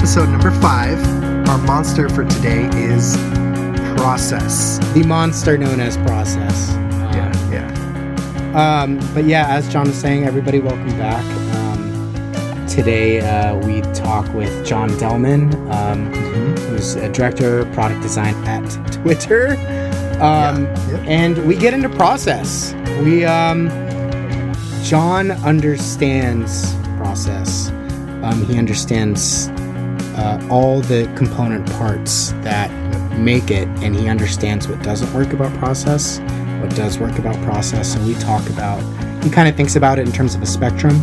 episode number five. Our monster for today is process. The monster known as process. Yeah, yeah. Um, but yeah, as John was saying, everybody, welcome back. Um, today uh, we talk with John Delman, um, who's a director of product design at Twitter. Um, Yeah, yeah. And we get into process. We um, John understands process. Um, he understands uh, all the component parts that make it, and he understands what doesn't work about process, what does work about process. So we talk about. He kind of thinks about it in terms of a spectrum,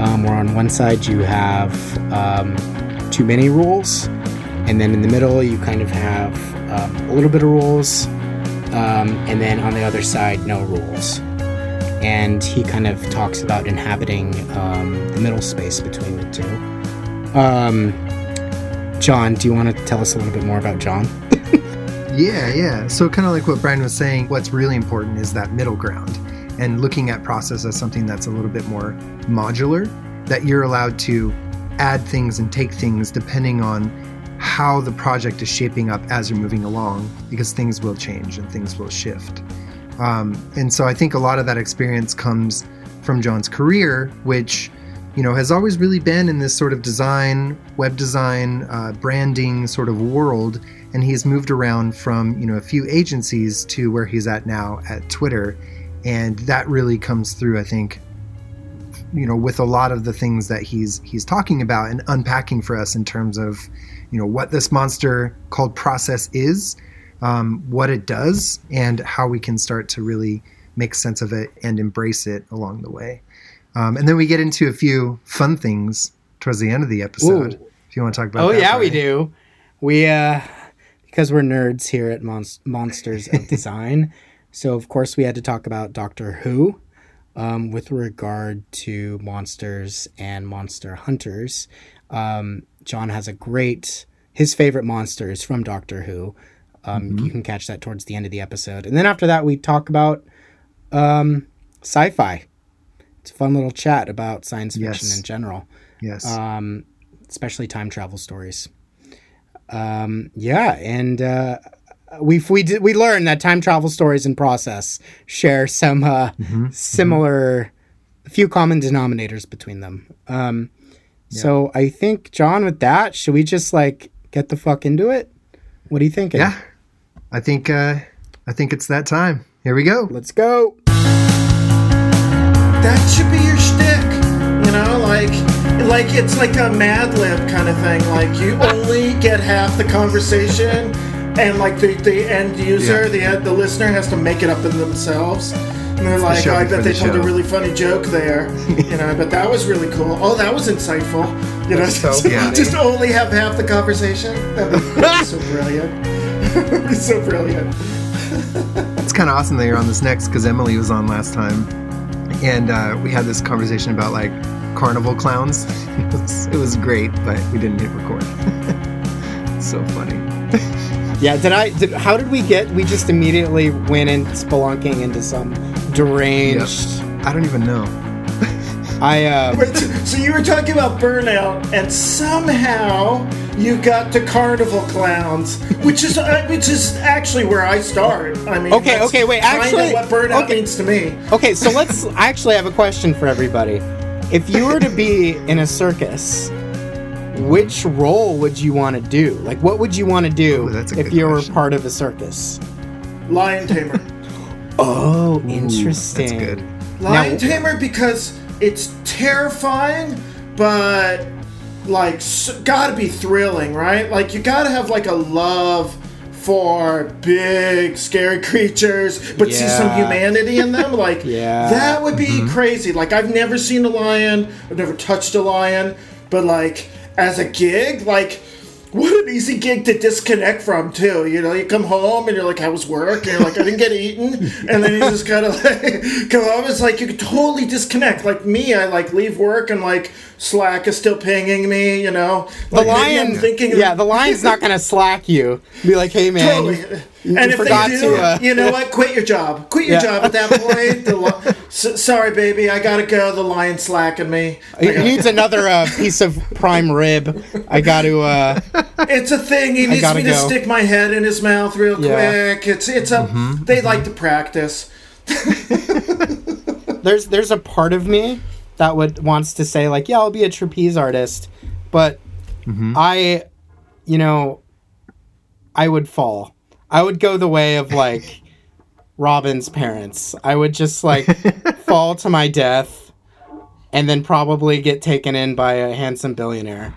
um, where on one side you have um, too many rules, and then in the middle you kind of have um, a little bit of rules, um, and then on the other side no rules and he kind of talks about inhabiting um, the middle space between the two. Um, John, do you want to tell us a little bit more about John? Yeah, yeah. So, kind of like what Brian was saying, what's really important is that middle ground and looking at process as something that's a little bit more modular, that you're allowed to add things and take things depending on how the project is shaping up as you're moving along, because things will change and things will shift. Um, and so, I think a lot of that experience comes from John's career, which you know, has always really been in this sort of design, web design, uh, branding sort of world. And he's moved around from, you know, a few agencies to where he's at now at Twitter. And that really comes through, I think, you know, with a lot of the things that he's he's talking about and unpacking for us in terms of, you know, what this monster called process is, um, what it does, and how we can start to really make sense of it and embrace it along the way. Um, and then we get into a few fun things towards the end of the episode. Ooh. If you want to talk about oh yeah, we do. We uh, because we're nerds here at Mon- Monsters of Design, so of course we had to talk about Doctor Who. Um, with regard to monsters and monster hunters, um, John has a great his favorite monsters from Doctor Who. Um, You can catch that towards the end of the episode, and then after that we talk about um, sci-fi. It's a fun little chat about science fiction Yes. in general Yes. um, especially time travel stories. Um, yeah, and uh, we we did we learned that time travel stories in process share some uh, similar, a few common denominators between them. Um, So I think John, with that, should we just like get the fuck into it? What are you thinking? yeah. I think uh, I think it's that time. Here we go. let's go. That should be your shtick, you know, like, like it's like a Mad Lib kind of thing. Like you only get half the conversation, and like the, the end user, Yeah. the uh, the listener has to make it up in themselves. And they're like, show oh, I bet they the told a really funny joke there. you know, but that was really cool. Oh, that was insightful. You know, so just, only have half the conversation. That'd be so brilliant. So brilliant. It's kind of awesome that you're on this next because Emily was on last time, and uh, we had this conversation about like carnival clowns. it, was, it was great, but we didn't hit record. so funny. Yeah, did I? Did, how did we get? We just immediately went in spelunking into some deranged. I don't even know. I uh, Wait, so, so you were talking about burnout, and somehow you got to carnival clowns, which is uh, which is actually where I start. I mean, Okay, okay, wait, actually- what burnout okay. means to me. Okay, so let's I actually have a question for everybody. If you were to be in a circus, which role would you want to do? Like, what would you want to do Ooh, if you were question. part of a circus? Lion tamer, Oh, Ooh, interesting. That's good. lion Now- tamer, because it's terrifying, but like s gotta be thrilling, right? Like you gotta have like a love for big scary creatures but see some humanity in them like Yeah. that would be Mm-hmm. crazy like i've never seen a lion i've never touched a lion but like as a gig like what an easy gig to disconnect from too. You know you come home and you're like how was work and you're like i didn't get eaten. And then you just kind of like come home. It's like you could totally disconnect. Like me i like leave work and like slack is still pinging me you know The Like, maybe lion, thinking yeah, the lion's not gonna slack you. Be like, hey man, Totally. And if they do, to, uh, you know what? Quit your job. Quit your Yeah. job at that point. The li- S- sorry, baby, I gotta go. The lion's slacking me. He needs another uh, piece of prime rib. I got to. Uh, It's a thing. He needs me to go. stick my head in his mouth real Yeah. quick. It's it's a. They like to practice. there's there's a part of me that would wants to say like, yeah, I'll be a trapeze artist, but mm-hmm. I, you know, I would fall. I would go the way of like Robin's parents. I would just like fall to my death, and then probably get taken in by a handsome billionaire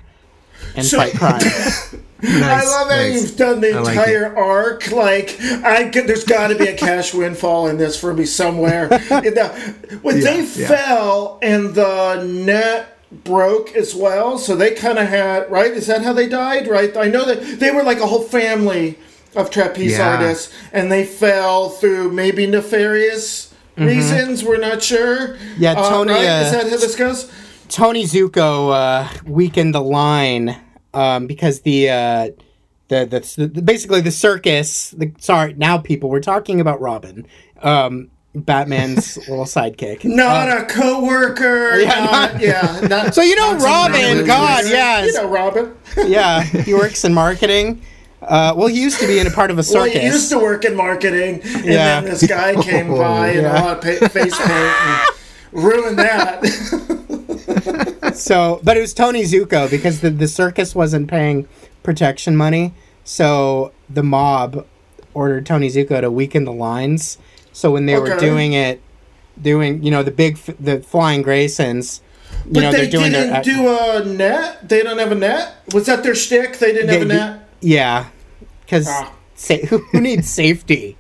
and So- fight crime. I love how nice. you've done the I like entire arc. Like, I could, there's got to be a cash windfall in this for me somewhere. And, uh, when they yeah. fell and the net broke as well, so they kind of had right. Is that how they died? Right. I know that they were like a whole family of trapeze Yeah. artists, and they fell through maybe nefarious reasons. We're not sure. Yeah, Tony, right? uh, Is that how this goes? Tony Zucco uh, weakened the line um, because the, uh, the, the the basically the circus. The, sorry, now people we're talking about Robin, um, Batman's little sidekick. Not Uh, a coworker. yeah, not, not- yeah. Not, So you know Robin, God, yes. You know Robin. yeah, he works in marketing. Uh, well, he used to be in a part of a circus. Well, he used to work in marketing, and Yeah. then this guy came by and Yeah. a lot of pa- face paint and ruined that. So, but it was Tony Zucco because the, the circus wasn't paying protection money. So the mob ordered Tony Zucco to weaken the lines. So when they were doing it, doing, you know, the big, the flying Graysons, you but know, they they're doing didn't their. do a net. They don't have a net. Was that their shtick? They didn't have a net. yeah. Because Ah. sa- who needs safety?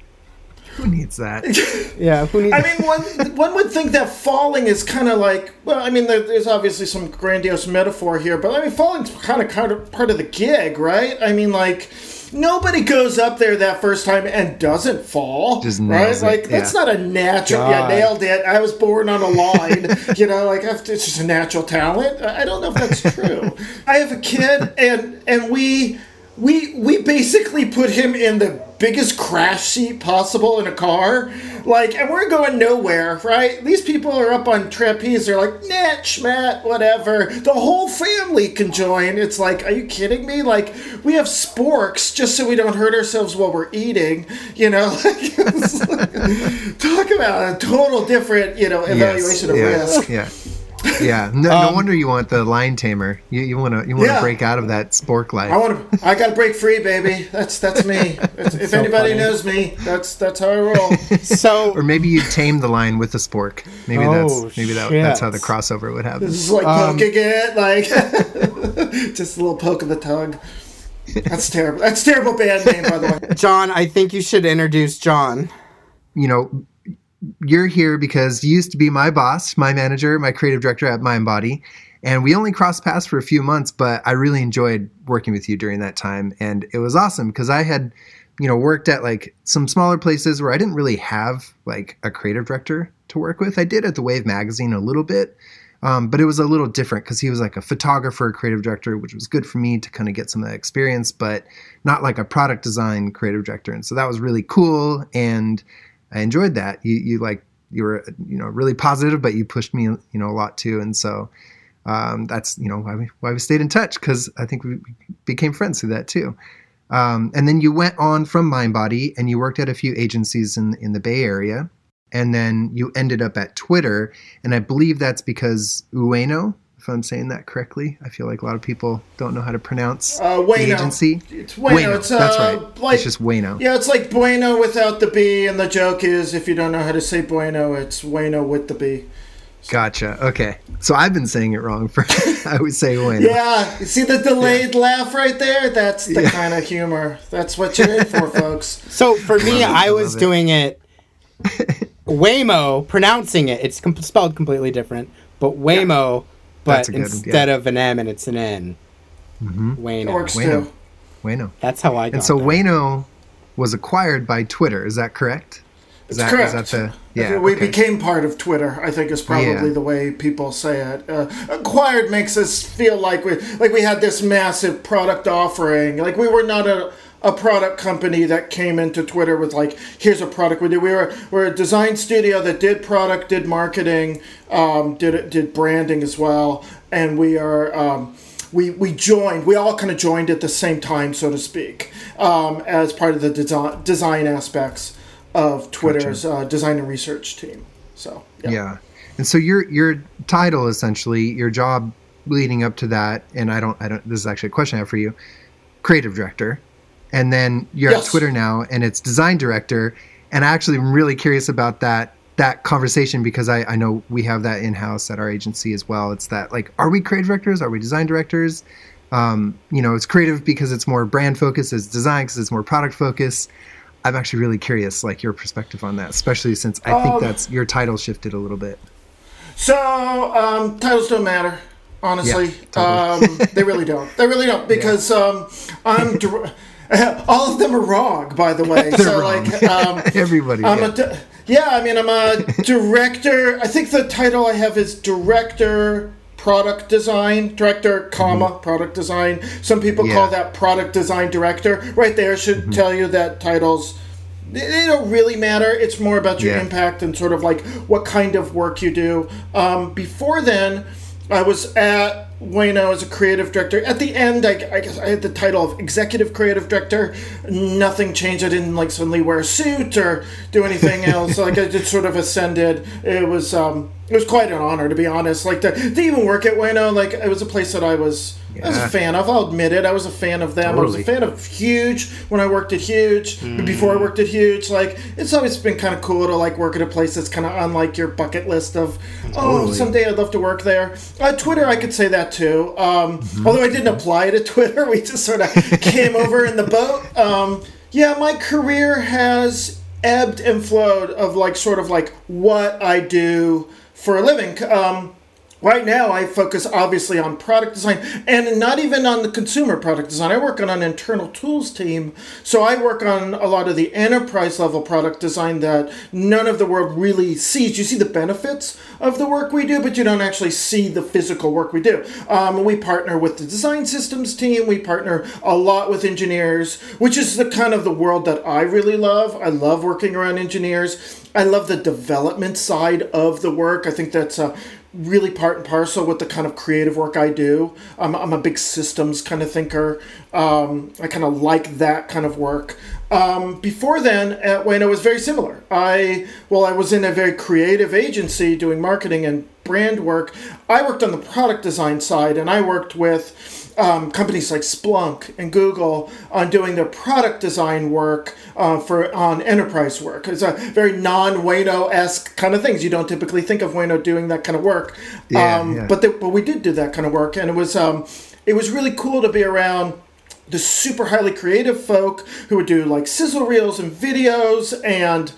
Who needs that? Yeah, who needs. I mean, one one would think that falling is kind of like well, I mean, there, there's obviously some grandiose metaphor here, but I mean, falling's kind of kind of part of the gig, right? I mean, like nobody goes up there that first time and doesn't fall, Just right? nails it, Like that's yeah. not a natural. Yeah, nailed it. I was born on a line, you know, like it's just a natural talent. I I don't know if that's true. I have a kid, and and we. We we basically put him in the biggest crash seat possible in a car, like, and we're going nowhere, right? These people are up on trapeze. They're like, nah, schmat, whatever. The whole family can join. It's like, are you kidding me? Like, we have sporks just so we don't hurt ourselves while we're eating. You know, like, like- talk about a total different, you know, evaluation of yes, risk. Yeah. Yeah. No, no wonder you want the lion tamer. You you want to you want to Yeah. break out of that spork life. I want to. I got to break free, baby. That's that's me. That's, if So anybody funny. knows me, that's that's how I roll. so or maybe you tame the lion with a spork. Maybe Oh, that's maybe that, that's how the crossover would happen. This is like Um, poking it, like just a little poke of the tongue. That's terrible. That's terrible band name, by the way. John, I think you should introduce John. you know, you're here because you used to be my boss, my manager, my creative director at MindBody. And we only crossed paths for a few months, but I really enjoyed working with you during that time. And it was awesome because I had, you know, worked at like some smaller places where I didn't really have like a creative director to work with. I did at the Wave magazine a little bit, um, but it was a little different because he was like a photographer, creative director, which was good for me to kind of get some of that experience, but not like a product design creative director. And so that was really cool. And I enjoyed that. You you like you were you know really positive, but you pushed me you know a lot too, and so um, that's you know why we why we stayed in touch because I think we became friends through that too. Um, and then you went on from MindBody and you worked at a few agencies in in the Bay Area, and then you ended up at Twitter, and I believe that's because Ueno, if I'm saying that correctly. I feel like a lot of people don't know how to pronounce Uh, the agency. It's Bueno. Bueno, It's, uh, that's right. Like, it's just Bueno. yeah, it's like Bueno without the B, and the joke is if you don't know how to say Bueno, it's Bueno with the B. Gotcha. Okay. So I've been saying it wrong for I would say Bueno. Yeah, you see the delayed laugh right there? That's the Yeah. kind of humor. That's what you're in for, folks. So for me, I was it. doing it Waymo, pronouncing it. It's com- spelled completely different, but Waymo, but good instead yeah. of an M and it's an N. Mhm. Wayno. It works Bueno. too. Bueno. That's how I got And so there. Ueno was acquired by Twitter. Is that correct? Is that, correct. Is that the yeah? we okay. became part of Twitter. I think is probably Yeah. the way people say it. Uh, acquired makes us feel like we like we had this massive product offering. Like we were not a a product company that came into Twitter with like, here's a product we do. We were we're a design studio that did product, did marketing, um, did did branding as well, and we are. Um, we, we joined, we all kind of joined at the same time, so to speak, um, as part of the design, design aspects of Twitter's gotcha. uh, design and research team. So, yeah. yeah. And so your your title essentially, your job leading up to that, and I don't I don't this is actually a question I have for you, creative director. And then you're yes. at Twitter now and it's design director. And I actually am really curious about that that conversation because I, I know we have that in house at our agency as well. It's that like, are we creative directors? Are we design directors? Um, you know, it's creative because it's more brand focused, it's design because it's more product focused. I'm actually really curious, like your perspective on that, especially since I think um, that's your title shifted a little bit. So um, titles don't matter, honestly. Yeah, totally. um, they really don't. They really don't because yeah. um, I'm. all of them are wrong, by the way. so wrong. like um, everybody. I'm yeah. yeah, I mean, I'm a director. I think the title I have is director product design director comma mm-hmm. product design some people yeah. call that product design director right there should mm-hmm. tell you that titles they don't really matter it's more about your yeah. impact and sort of like what kind of work you do um, before then i was at Ueno as a creative director. At the end, I, I, guess I had the title of executive creative director. Nothing changed. I didn't like suddenly wear a suit or do anything else. like I just sort of ascended. It was um, it was quite an honor to be honest. Like to, to even work at Ueno, like it was a place that I was yeah. I was a fan of. I'll admit it. I was a fan of them. Totally. I was a fan of Huge when I worked at Huge. Mm. Before I worked at Huge, like it's always been kind of cool to like work at a place that's kind of on like your bucket list of oh, totally. oh someday I'd love to work there. Uh, Twitter, I could say that too. Um, mm-hmm. Although I didn't apply to Twitter, we just sort of came over in the boat. Um, yeah, my career has ebbed and flowed of like sort of like what I do for a living. Um, right now I focus obviously on product design and not even on the consumer product design. I work on an internal tools team. So I work on a lot of the enterprise level product design that none of the world really sees. You see the benefits of the work we do, but you don't actually see the physical work we do. Um, we partner with the design systems team. We partner a lot with engineers, which is the kind of the world that I really love. I love working around engineers. I love the development side of the work. I think that's a really part and parcel with the kind of creative work I do. I'm, I'm a big systems kind of thinker. Um, I kind of like that kind of work. Um, before then, at Ueno, it was very similar. I well, I was in a very creative agency doing marketing and brand work. I worked on the product design side, and I worked with um, companies like Splunk and Google on doing their product design work uh, for on enterprise work. It's a very non-Ueno esque kind of things. You don't typically think of Ueno doing that kind of work, yeah, um, yeah. but but we did do that kind of work, and it was um, it was really cool to be around the super highly creative folk who would do like sizzle reels and videos and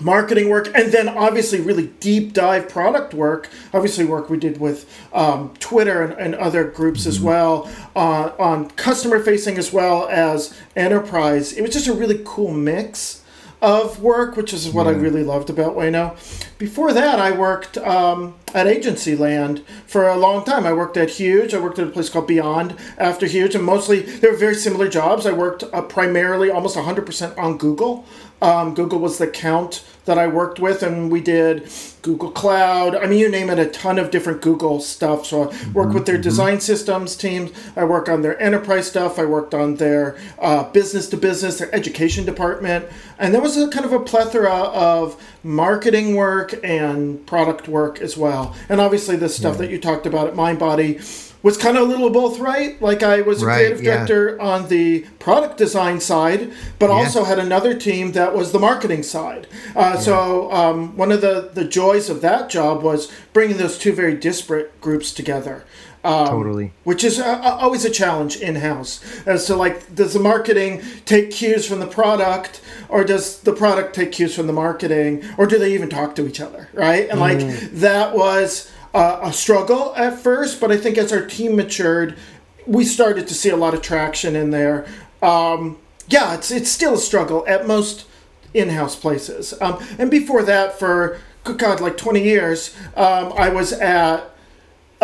marketing work and then obviously really deep dive product work. Obviously work we did with um, twitter and, and, other groups mm-hmm. as well uh, on customer facing as well as enterprise. It was just a really cool mix of work which is what yeah. i really loved about Ueno. Before that i worked um, at agency land for a long time. I worked at huge. I worked at a place called beyond after huge and mostly they were very similar jobs. I worked uh, primarily almost 100% on google um, Google was the count that I worked with, and we did Google Cloud. I mean, you name it, a ton of different Google stuff. So I work mm-hmm. with their mm-hmm. design systems teams. I work on their enterprise stuff. I worked on their uh, business to business, their education department, and there was a kind of a plethora of marketing work and product work as well. And obviously, the stuff yeah. that you talked about at MindBody was kind of a little both right. Like I was a right, creative director yeah. on the product design side, but yeah. also had another team that was the marketing side. Uh, yeah. So um, one of the the joys of that job was bringing those two very disparate groups together. Um, totally. Which is uh, always a challenge in house as to like, does the marketing take cues from the product, or does the product take cues from the marketing, or do they even talk to each other, right? And like mm. that was uh, a struggle at first, but I think as our team matured, we started to see a lot of traction in there. Um, yeah, it's it's still a struggle at most in-house places. Um, and before that, for good God, like twenty years, um, I was at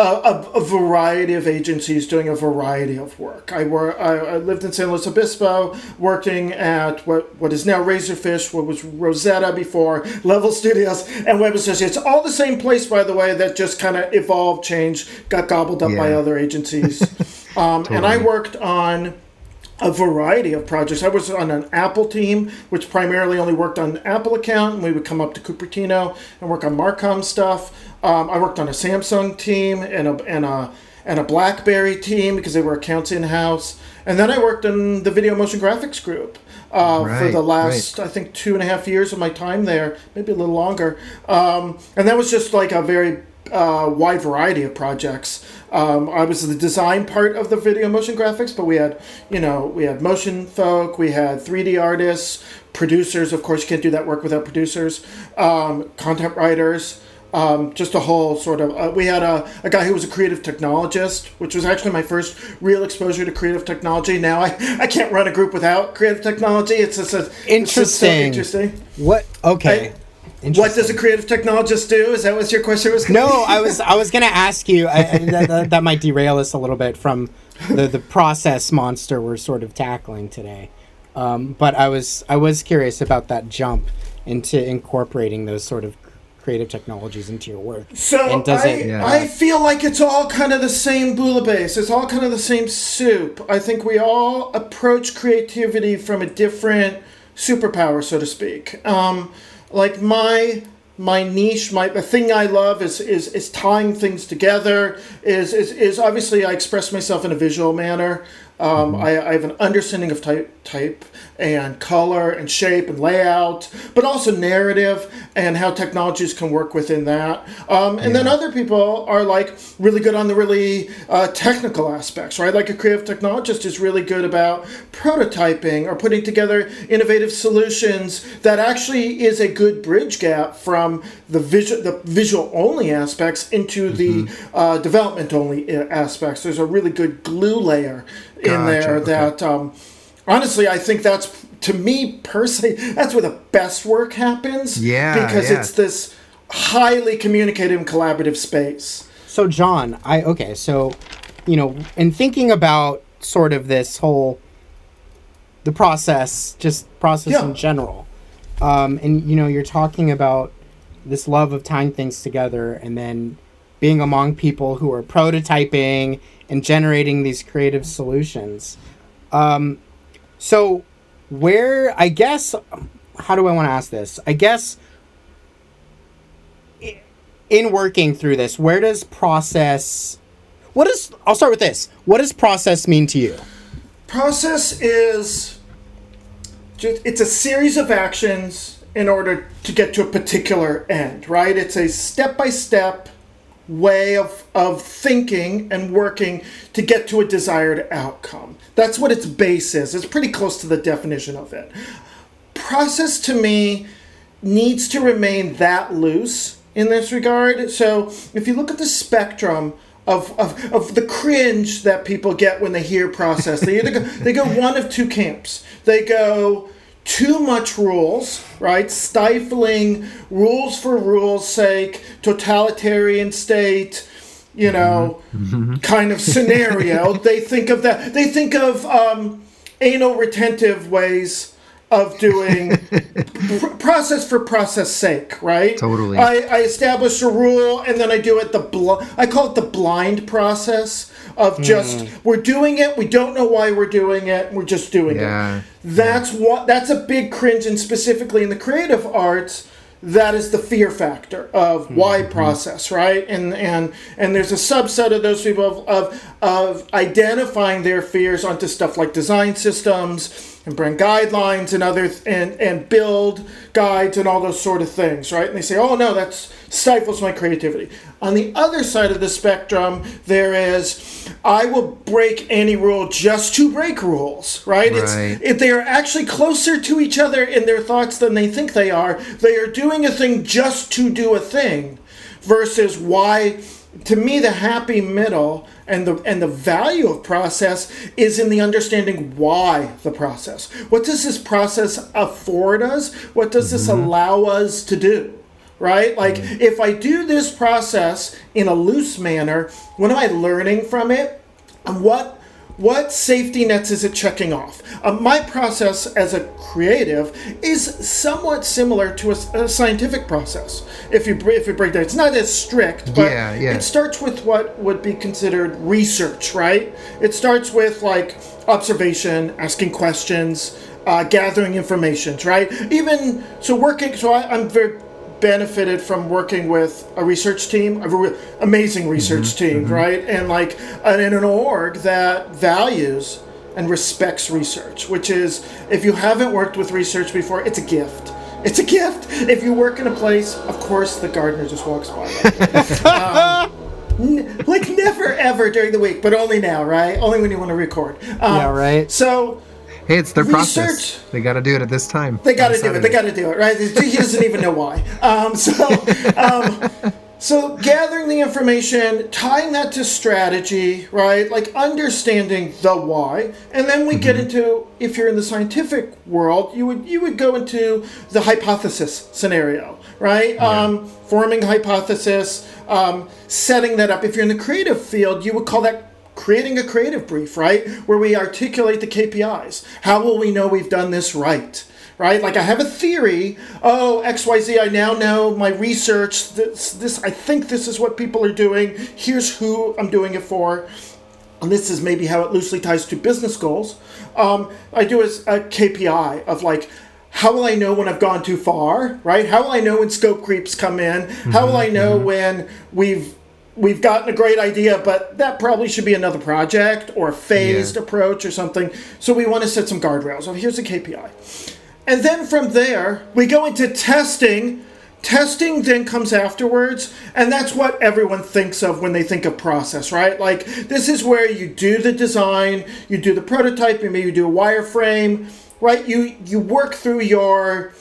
a, a, variety of agencies doing a variety of work. I, wor- I, I lived in San Luis Obispo, working at what, what is now Razorfish, what was Rosetta before, Level Studios, and Web Associates. All the same place, by the way, that just kind of evolved, changed, got gobbled up by other agencies. um, And I worked on a variety of projects. I was on an Apple team, which primarily only worked on the Apple account, and we would come up to Cupertino and work on Marcom stuff. Um, I worked on a Samsung team and a and a and a BlackBerry team because they were accounts in house. And then I worked in the video motion graphics group uh, for the last I think two and a half years of my time there, maybe a little longer. Um, and that was just like a very uh, wide variety of projects. Um, I was the design part of the video motion graphics, but we had, you know, we had motion folk, we had 3D artists, producers. Of course, you can't do that work without producers, um, content writers. Um, just a whole sort of. Uh, we had a, a guy who was a creative technologist, which was actually my first real exposure to creative technology. Now I, I can't run a group without creative technology. It's just a, it's just so Interesting. interesting. What? Okay. Hey, What does a creative technologist do? Is that what your question was? No, I was I was gonna ask you. I, I, that, that, that might derail us a little bit from the the process monster we're sort of tackling today. Um, but I was I was curious about that jump into incorporating those sort of creative technologies into your work. So And does I, it- Yeah. I feel like it's all kind of the same bouillabaisse. It's all kind of the same soup. I think we all approach creativity from a different superpower, so to speak. Um, like my my niche, my the thing I love is is is tying things together. Is is, is obviously I express myself in a visual manner. Um, I, I have an understanding of type, type and color and shape and layout, but also narrative and how technologies can work within that. Um, and then other people are like really good on the really uh, technical aspects, right? Like a creative technologist is really good about prototyping or putting together innovative solutions that actually is a good bridge gap from the visual, the visual only aspects into the uh, development only uh, aspects. There's a really good glue layer in there okay. that um, honestly I think that's to me personally that's where the best work happens. Yeah, because yeah. it's this highly communicative and collaborative space. So John, I okay, so you know, in thinking about sort of this whole the process, just process Yeah. in general. Um, and you know, you're talking about this love of tying things together and then being among people who are prototyping and generating these creative solutions. Um, so where I guess how do I want to ask this? I guess in working through this, where does process what does I'll start with this. What does process mean to you? Process is just, it's a series of actions in order to get to a particular end, right? It's a step by step way of, of thinking and working to get to a desired outcome. That's what its base is. It's pretty close to the definition of it. Process to me needs to remain that loose in this regard. So if you look at the spectrum of, of, of the cringe that people get when they hear process, they either go, they go one of two camps. They go too much rules, right? Stifling rules for rules' sake, totalitarian state, you know, kind of scenario. they think of that. They think of um, anal retentive ways of doing pr- process for process sake, right? Totally. I, I establish a rule and then I do it the bl- I call it the blind process of just hmm. we're doing it, we don't know why we're doing it, we're just doing Yeah. it. That's what that's a big cringe and specifically in the creative arts that is the fear factor of hmm. why hmm. process right and and and there's a subset of those people of, of of identifying their fears onto stuff like design systems and brand guidelines and other th- and and build guides and all those sort of things right? And they say oh no that stifles my creativity. On the other side of the spectrum there is i will break any rule just to break rules right, Right. it's if they are actually closer to each other in their thoughts than they think they are. They are doing a thing just to do a thing versus why to me the happy middle and the and the value of process is in the understanding why the process. What does this process afford us? What does this mm-hmm. allow us to do? Right? Like mm-hmm. if I do this process in a loose manner, what am I learning from it? And what what safety nets is it checking off? Uh, my process as a creative is somewhat similar to a, a, scientific process. If you if you break down, it's not as strict, but Yeah, yeah. it starts with what would be considered research, right? It starts with like observation, asking questions, uh, gathering information, right? Even so, working. So I, I'm very benefited from working with a research team, a amazing research team, right? And like and in an org that values and respects research, which is if you haven't worked with research before, it's a gift. It's a gift. If you work in a place, of course, the gardener just walks by. um, n- like never ever during the week, but only now, right? Only when you want to record. Um, Yeah, right. So Hey, it's their process. They got to do it at this time. they got to do it. They got to do it, right? He doesn't even know why. Um, so, um, so gathering the information, tying that to strategy, right? Like understanding the why, and then we get into if you're in the scientific world, you would you would go into the hypothesis scenario, right? Um, forming hypothesis, um, setting that up. If you're in the creative field, you would call that creating a creative brief, right? Where we articulate the KPIs. How will we know we've done this right? Right? Like I have a theory. Oh, XYZ, I now know my research. This, this, I think this is what people are doing. Here's who I'm doing it for. And this is maybe how it loosely ties to business goals. Um, I do as a KPI of like, how will I know when I've gone too far, right? How will I know when scope creeps come in? How will I know when we've we've gotten a great idea, but that probably should be another project or a phased Yeah. approach or something. So we want to set some guardrails. So here's a KPI. And then from there, we go into testing. Testing then comes afterwards, and that's what everyone thinks of when they think of process, right? Like, this is where you do the design, you do the prototype, maybe you do a wireframe, right? You, you work through your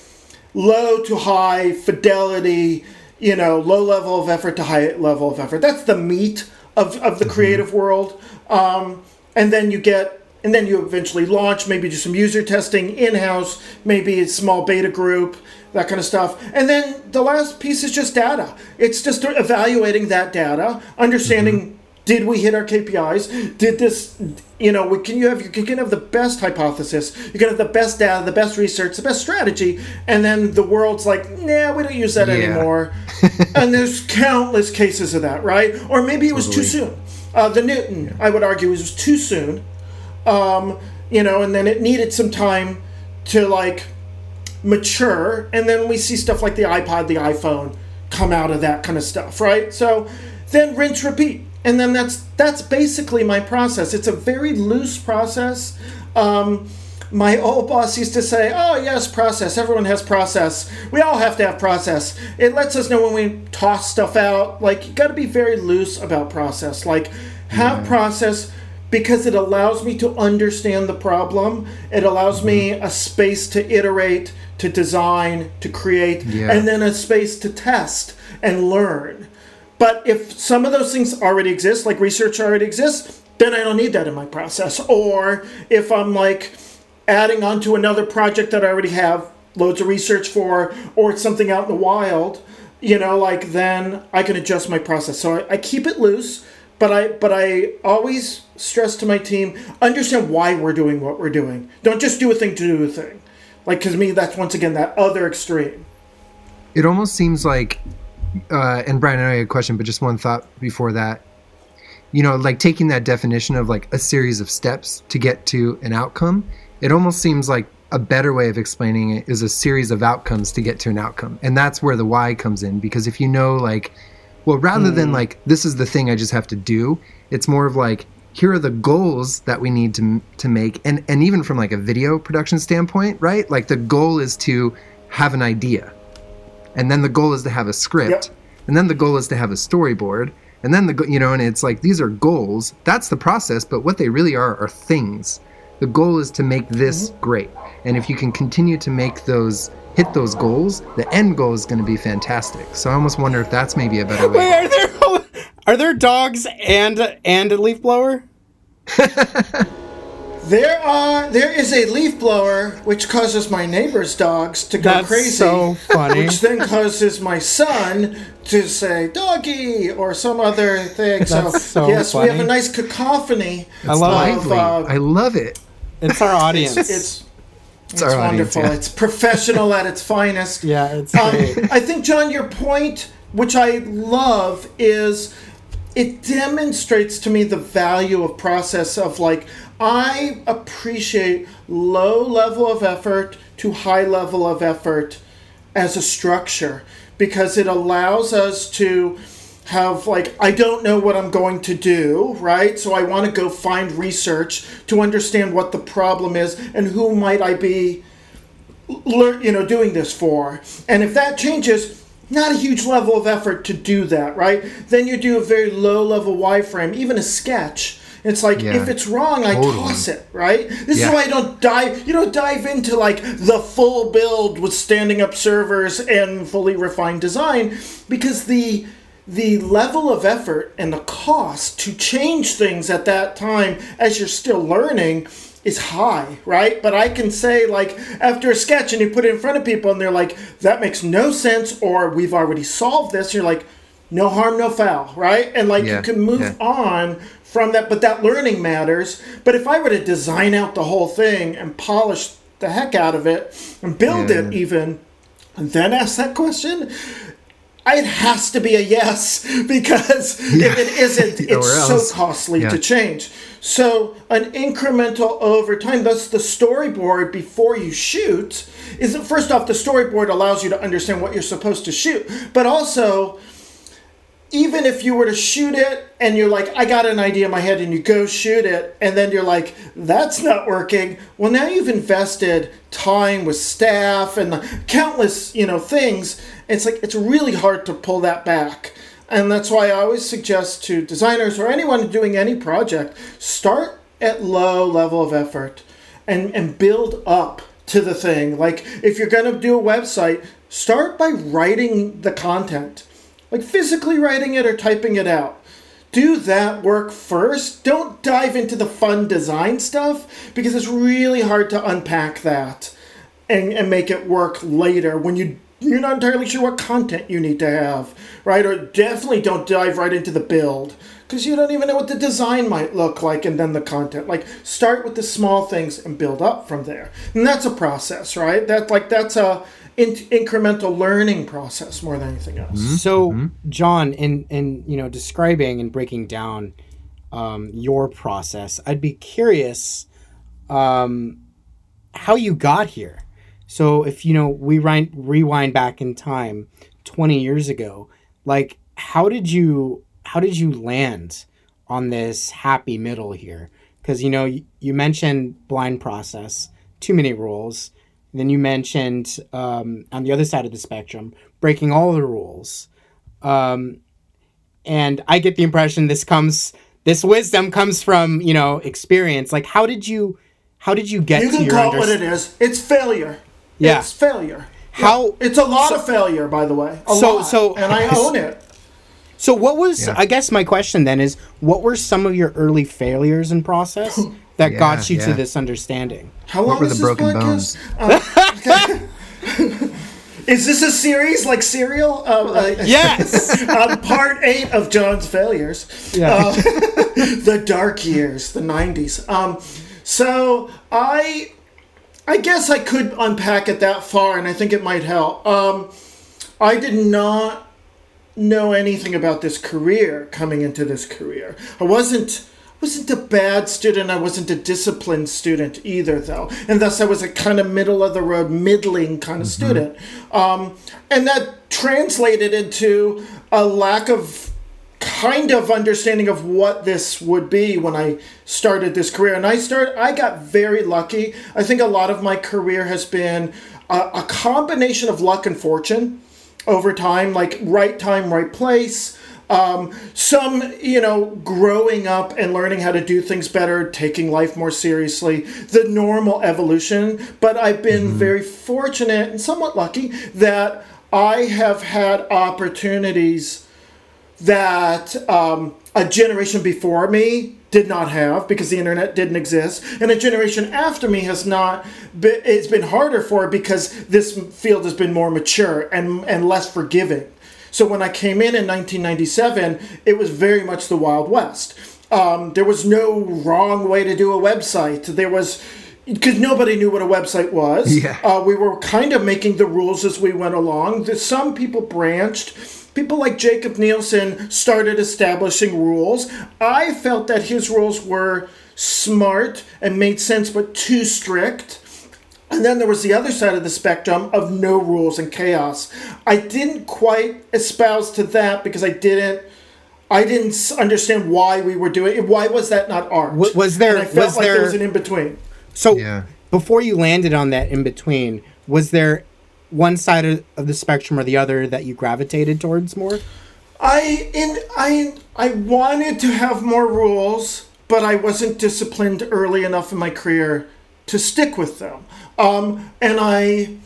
low to high fidelity, you know, low level of effort to high level of effort. That's the meat of, of the creative world. Um, and then you get, and then you eventually launch, maybe do some user testing in house, maybe a small beta group, that kind of stuff. And then the last piece is just data. It's just evaluating that data, understanding did we hit our KPIs? Did this, you know, we, can you have you can have the best hypothesis, you can have the best data, the best research, the best strategy, and then the world's like, nah, we don't use that Yeah. anymore. and there's countless cases of that, right? Or maybe it was too soon. Uh, the Newton, I would argue, was too soon. Um, you know, and then it needed some time to like mature, and then we see stuff like the iPod, the iPhone come out of that kind of stuff, right? So then rinse, repeat, and then that's that's basically my process. It's a very loose process. Um, my old boss used to say, "Oh yes, process. Everyone has process. We all have to have process. It lets us know when we toss stuff out. Like you got to be very loose about process. Like have process." because it allows me to understand the problem. It allows me a space to iterate, to design, to create, Yeah. and then a space to test and learn. But if some of those things already exist, like research already exists, then I don't need that in my process. Or if I'm like adding on to another project that I already have loads of research for, or it's something out in the wild, you know, like then I can adjust my process. So I, I keep it loose, but I but I always stress to my team understand why we're doing what we're doing. Don't just do a thing to do a thing. Like, because me, that's once again that other extreme. it almost seems like uh, and brian i know you had a question but just one thought before that. You know like taking that definition of like a series of steps to get to an outcome it almost seems like a better way of explaining it is a series of outcomes to get to an outcome. And that's where the why comes in because if you know like well rather than like this is the thing i just have to do it's more of like here are the goals that we need to to make. And and even from like a video production standpoint right? Like the goal is to have an idea and then the goal is to have a script. Yep. and then the goal is to have a storyboard. And then the you know and it's like these are goals. That's the process but what they really are are things. The goal is to make this mm-hmm. great. And if you can continue to make those hit those goals the end goal is going to be fantastic. So i almost wonder if that's maybe a better way. Wait, are there are there dogs and and a leaf blower? There are there is a leaf blower which causes my neighbor's dogs to go That's crazy. so funny. Which then causes my son to say doggy or some other thing. so, That's so yes, we have a nice cacophony. I love it. of, uh, I love it. It's our audience. it's it's, It's our audience. wonderful. yeah. It's professional at its finest. yeah, it's Um. I think, John, your point, which I love, is it demonstrates to me the value of process of like I appreciate low level of effort to high level of effort as a structure because it allows us to have like I don't know what I'm going to do, right? So I want to go find research to understand what the problem is and who might I be you know doing this for and if that changes not a huge level of effort to do that right then you do a very low level wireframe even a sketch it's like Yeah. if it's wrong i Totally. toss it right this Yeah. is why i don't dive you don't dive into like the full build with standing up servers and fully refined design because the the level of effort and the cost to change things at that time as you're still learning is high, right? But I can say, like, after a sketch and you put it in front of people and they're like, that makes no sense, or we've already solved this, you're like, no harm, no foul, right? And like, Yeah, you can move yeah. on from that, but that learning matters. But if I were to design out the whole thing and polish the heck out of it and build Yeah. it even, and then ask that question, it has to be a yes because if it isn't, it's so costly to change. So an incremental over time. Thus, the storyboard before you shoot is that first off, the storyboard allows you to understand what you're supposed to shoot, but also even if you were to shoot it and you're like, I got an idea in my head, and you go shoot it, and then you're like, that's not working. Well, now you've invested time with staff and countless, you know, things. It's like it's really hard to pull that back. And that's why I always suggest to designers or anyone doing any project, start at low level of effort and, and build up to the thing. Like if you're to do a website, start by writing the content like physically writing it or typing it out. Do that work first. Don't dive into the fun design stuff because it's really hard to unpack that and, and make it work later when you you're not entirely sure what content you need to have, right? Or definitely don't dive right into the build because you don't even know what the design might look like and then the content. Like start with the small things and build up from there. And that's a process, right? That like that's a in- incremental learning process more than anything else. So, John, in in you know describing and breaking down um, your process, I'd be curious um, how you got here. So, if you know we rewind, rewind back in time, twenty years ago, like how did you how did you land on this happy middle here? Because you know you, you mentioned blind process, too many rules. Then you mentioned um, on the other side of the spectrum, breaking all the rules. Um, and I get the impression this comes, this wisdom comes from you know experience. Like, how did you, how did you get You to can your call it what it is. It's failure. Yeah. It's failure. How It's a lot of failure, by the way. A So- lot. so- and I own it. So, what was? Yeah. I guess my question then is, what were some of your early failures in process that got Yeah, you to yeah. this understanding? How long were is the this broken podcast? Uh, is this a series like Serial? Uh, uh, Yes. uh, part eight of John's failures. Yeah. the dark years, the '90s. Um, so I, I guess I could unpack it that far, and I think it might help. Um, I did not know anything about this career coming into this career. I wasn't wasn't a bad student. I wasn't a disciplined student either, though, and thus I was a kind of middle of the road, middling kind of student, um, and that translated into a lack of kind of understanding of what this would be when I started this career. And I started, I got very lucky. I think a lot of my career has been a, a combination of luck and fortune over time, like right time, right place. Um, some, you know, growing up and learning how to do things better, taking life more seriously, the normal evolution. But I've been very fortunate and somewhat lucky that I have had opportunities that um, a generation before me did not have because the internet didn't exist, and a generation after me has not. Been, it's been harder for because this field has been more mature and and less forgiving. So when I came in in 1997, it was very much the Wild West. Um, there was no wrong way to do a website. There was because nobody knew what a website was. Yeah. Uh, we were kind of making the rules as we went along. Some people branched. People like Jakob Nielsen started establishing rules. I felt that his rules were smart and made sense, but too strict. And then there was the other side of the spectrum of no rules and chaos. I didn't quite espouse to that because I didn't. I didn't understand why we were doing it. Why was that not art? W- was there- And I felt was like there, there- was an in between. So Yeah. before you landed on that in between, was there one side of, of the spectrum or the other that you gravitated towards more? I in I I wanted to have more rules, but I wasn't disciplined early enough in my career to stick with them. Um, and I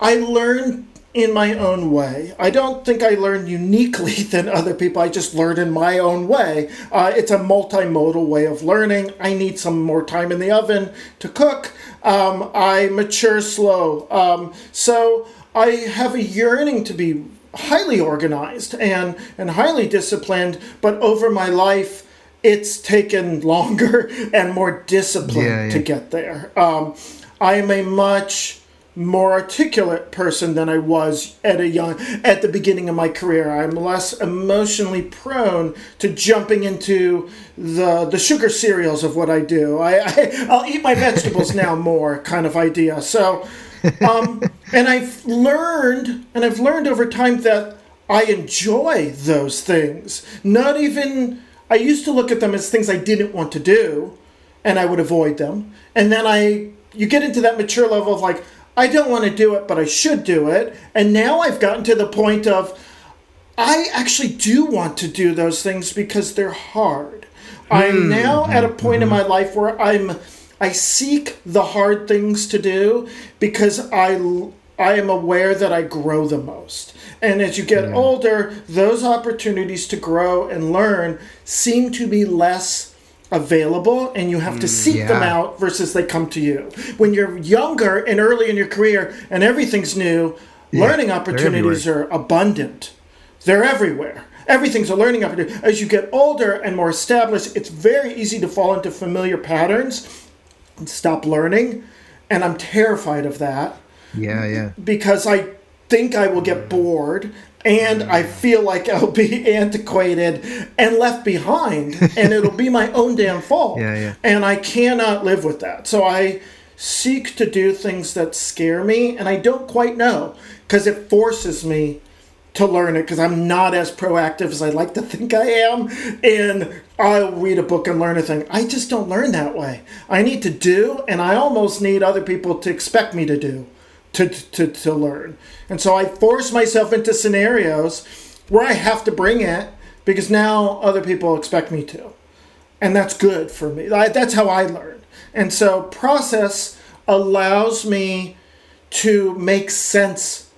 I learned in my own way. I don't think I learned uniquely than other people. I just learned in my own way. Uh, it's a multimodal way of learning. I need some more time in the oven to cook. Um, I mature slow. Um, so I have a yearning to be highly organized and, and highly disciplined, but over my life, it's taken longer and more discipline Yeah, yeah. to get there. Um, I am a much more articulate person than I was at a young at the beginning of my career. I'm less emotionally prone to jumping into the the sugar cereals of what I do. I, I I'll eat my vegetables now more kind of idea. So um, and I've learned and I've learned over time that I enjoy those things. Not even I used to look at them as things I didn't want to do and I would avoid them. And then I you get into that mature level of like I don't want to do it, but I should do it. And now I've gotten to the point of I actually do want to do those things because they're hard. I'm hmm. now hmm. at a point in hmm. my life where I'm I seek the hard things to do because I I am aware that I grow the most. And as you get older, those opportunities to grow and learn seem to be less available and you have to mm, seek them out versus they come to you. When you're younger and early in your career and everything's new, learning opportunities are abundant. They're everywhere. Everything's a learning opportunity. As you get older and more established, it's very easy to fall into familiar patterns and stop learning. And I'm terrified of that Yeah, yeah. because I think I will get bored and I feel like I'll be antiquated and left behind and it'll be my own damn fault. Yeah, yeah. And I cannot live with that. So I seek to do things that scare me and I don't quite know because it forces me to learn it because I'm not as proactive as I like to think I am. And I'll read a book and learn a thing. I just don't learn that way. I need to do, and I almost need other people to expect me to do to, to, to learn. And so I force myself into scenarios where I have to bring it because now other people expect me to. And that's good for me. I, that's how I learn. And so process allows me to make sense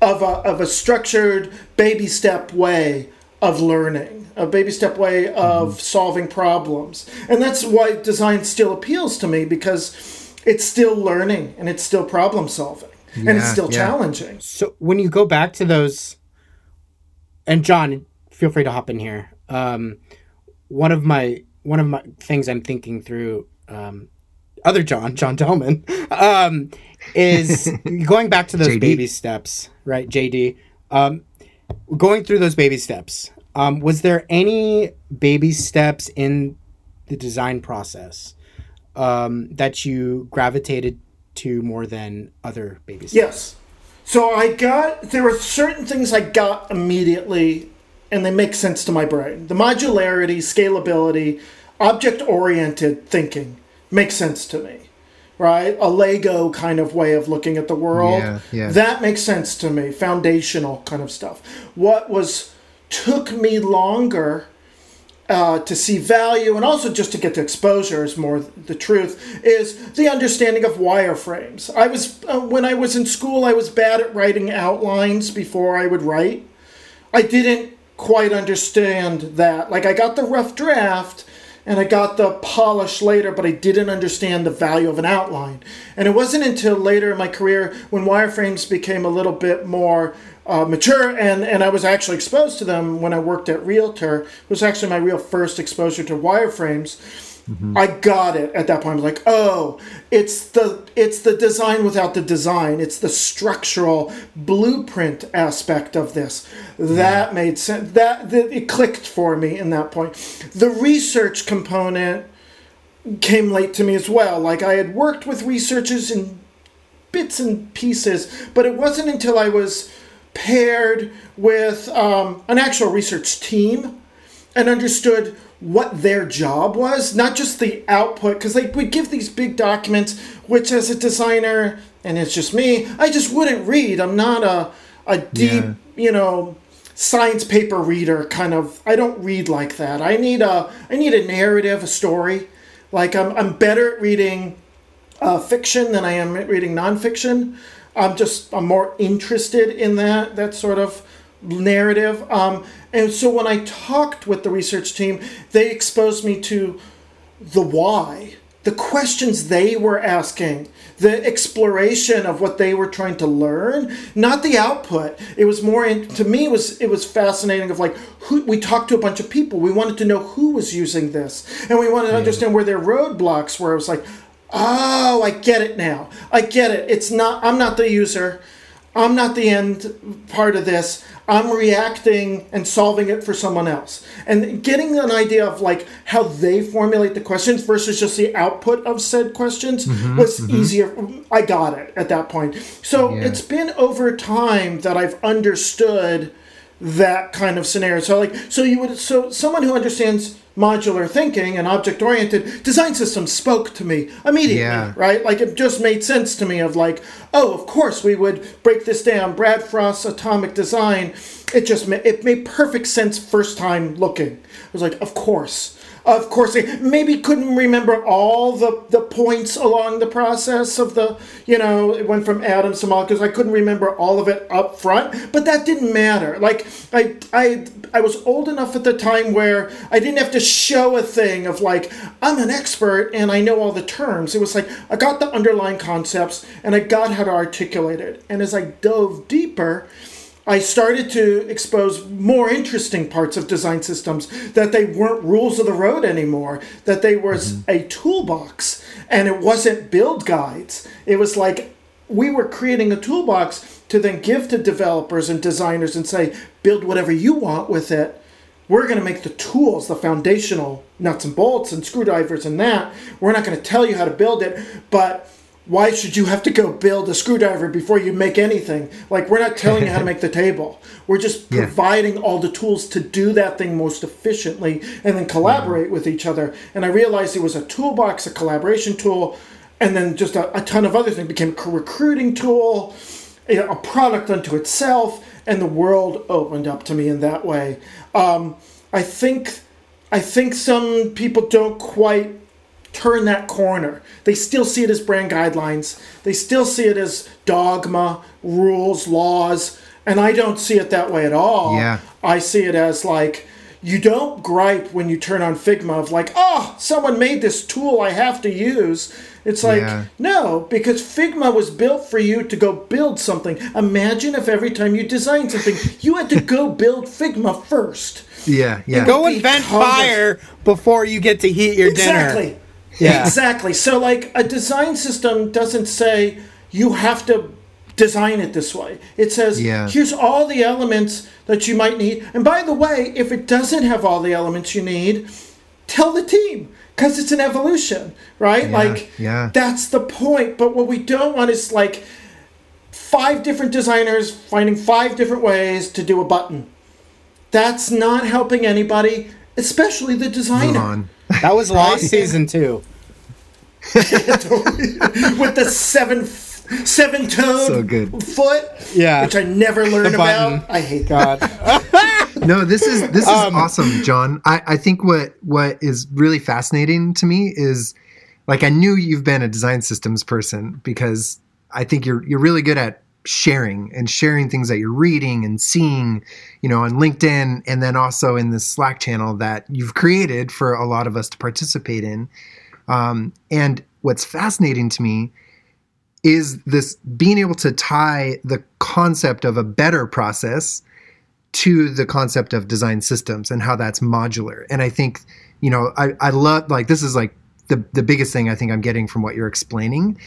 of a, of a structured baby step way of learning, a baby step way of mm-hmm. solving problems. And that's why design still appeals to me because it's still learning and it's still problem solving and it's still yeah. challenging. So when you go back to those, and John, feel free to hop in here. Um, one of my one of my things I'm thinking through, um, other John, John Delman, um, is going back to those JD. baby steps, right? JD, um, going through those baby steps. Um, was there any baby steps in the design process um, that you gravitated to more than other babies? Yes. So I got there were certain things I got immediately and they make sense to my brain. The modularity, scalability, object oriented thinking makes sense to me. Right? A Lego kind of way of looking at the world. Yeah, yeah. That makes sense to me. Foundational kind of stuff. What was took me longer uh, to see value and also just to get to exposure is more the truth is the understanding of wireframes. I was uh, when i was in school i was bad at writing outlines before i would write. I didn't quite understand that. Like i got the rough draft and I got the polish later, but I didn't understand the value of an outline. And it wasn't until later in my career when wireframes became a little bit more uh, mature and, and I was actually exposed to them when I worked at Realtor. It was actually my real first exposure to wireframes. Mm-hmm. I got it at that point. I was like, oh, it's the it's the design without the design. It's the structural blueprint aspect of this. That yeah. made sense. That, that it clicked for me in that point. The research component came late to me as well. Like I had worked with researchers in bits and pieces, but it wasn't until I was paired with um, an actual research team and understood what their job was, not just the output, because they would give these big documents, which as a designer, and it's just me, I just wouldn't read. I'm not a, a deep, yeah. you know, science paper reader kind of. I don't read like that. I need a, I need a narrative, a story. Like I'm, I'm better at reading uh, fiction than I am at reading nonfiction. I'm just, I'm more interested in that, that sort of narrative. Um, and so when I talked with the research team, they exposed me to the why, the questions they were asking, the exploration of what they were trying to learn, not the output. It was more in, to me it was it was fascinating of like who we talked to a bunch of people. We wanted to know who was using this. And we wanted to understand where their roadblocks were. It was like, "Oh, I get it now. I get it. It's not I'm not the user. I'm not the end part of this. I'm reacting and solving it for someone else. And getting an idea of like how they formulate the questions versus just the output of said questions mm-hmm, was mm-hmm. easier. I got it at that point. So yeah. it's been over time that I've understood that kind of scenario. So like so you would so someone who understands modular thinking and object oriented design systems spoke to me immediately yeah. right? Like it just made sense to me of like oh of course we would break this down brad frost's atomic design. It just ma- it made perfect sense first time looking. I was like of course of course, they maybe couldn't remember all the, the points along the process of the, you know, it went from atoms to molecules. I couldn't remember all of it up front, but that didn't matter. Like, I, I, I was old enough at the time where I didn't have to show a thing of like, I'm an expert and I know all the terms. It was like, I got the underlying concepts and I got how to articulate it. And as I dove deeper, I started to expose more interesting parts of design systems that they weren't rules of the road anymore, that they was mm-hmm. a toolbox and it wasn't build guides. It was like we were creating a toolbox to then give to developers and designers and say, build whatever you want with it. We're going to make the tools, the foundational nuts and bolts and screwdrivers and that. We're not going to tell you how to build it, but why should you have to go build a screwdriver before you make anything? Like, we're not telling you how to make the table. We're just yeah. providing all the tools to do that thing most efficiently and then collaborate yeah. with each other. And I realized it was a toolbox, a collaboration tool, and then just a, a ton of other things. It became a recruiting tool, a product unto itself, and the world opened up to me in that way. Um, I think. I think some people don't quite turn that corner. They still see it as brand guidelines. They still see it as dogma, rules, laws, and I don't see it that way at all. Yeah. I see it as like you don't gripe when you turn on Figma of like, "Oh, someone made this tool I have to use." It's like, yeah. no, because Figma was built for you to go build something. Imagine if every time you design something, you had to go build Figma first. Yeah, yeah. Go invent fire before you get to heat your dinner. exactly. dinner. Yeah. Exactly. So, like, a design system doesn't say you have to design it this way. It says, yeah. here's all the elements that you might need. And by the way, if it doesn't have all the elements you need, tell the team because it's an evolution, right? Yeah, like, yeah. that's the point. But what we don't want is like five different designers finding five different ways to do a button. That's not helping anybody, especially the designer. That was Lost season two. With the seven seven toed so good. foot. Yeah. Which I never learned about. I hate God. no, this is this is um, awesome, John. I, I think what what is really fascinating to me is like I knew you've been a design systems person because I think you're you're really good at sharing and sharing things that you're reading and seeing, you know, on LinkedIn and then also in this Slack channel that you've created for a lot of us to participate in. Um, and what's fascinating to me is this being able to tie the concept of a better process to the concept of design systems and how that's modular. And I think, you know, I, I love like this is like the the biggest thing I think I'm getting from what you're explaining.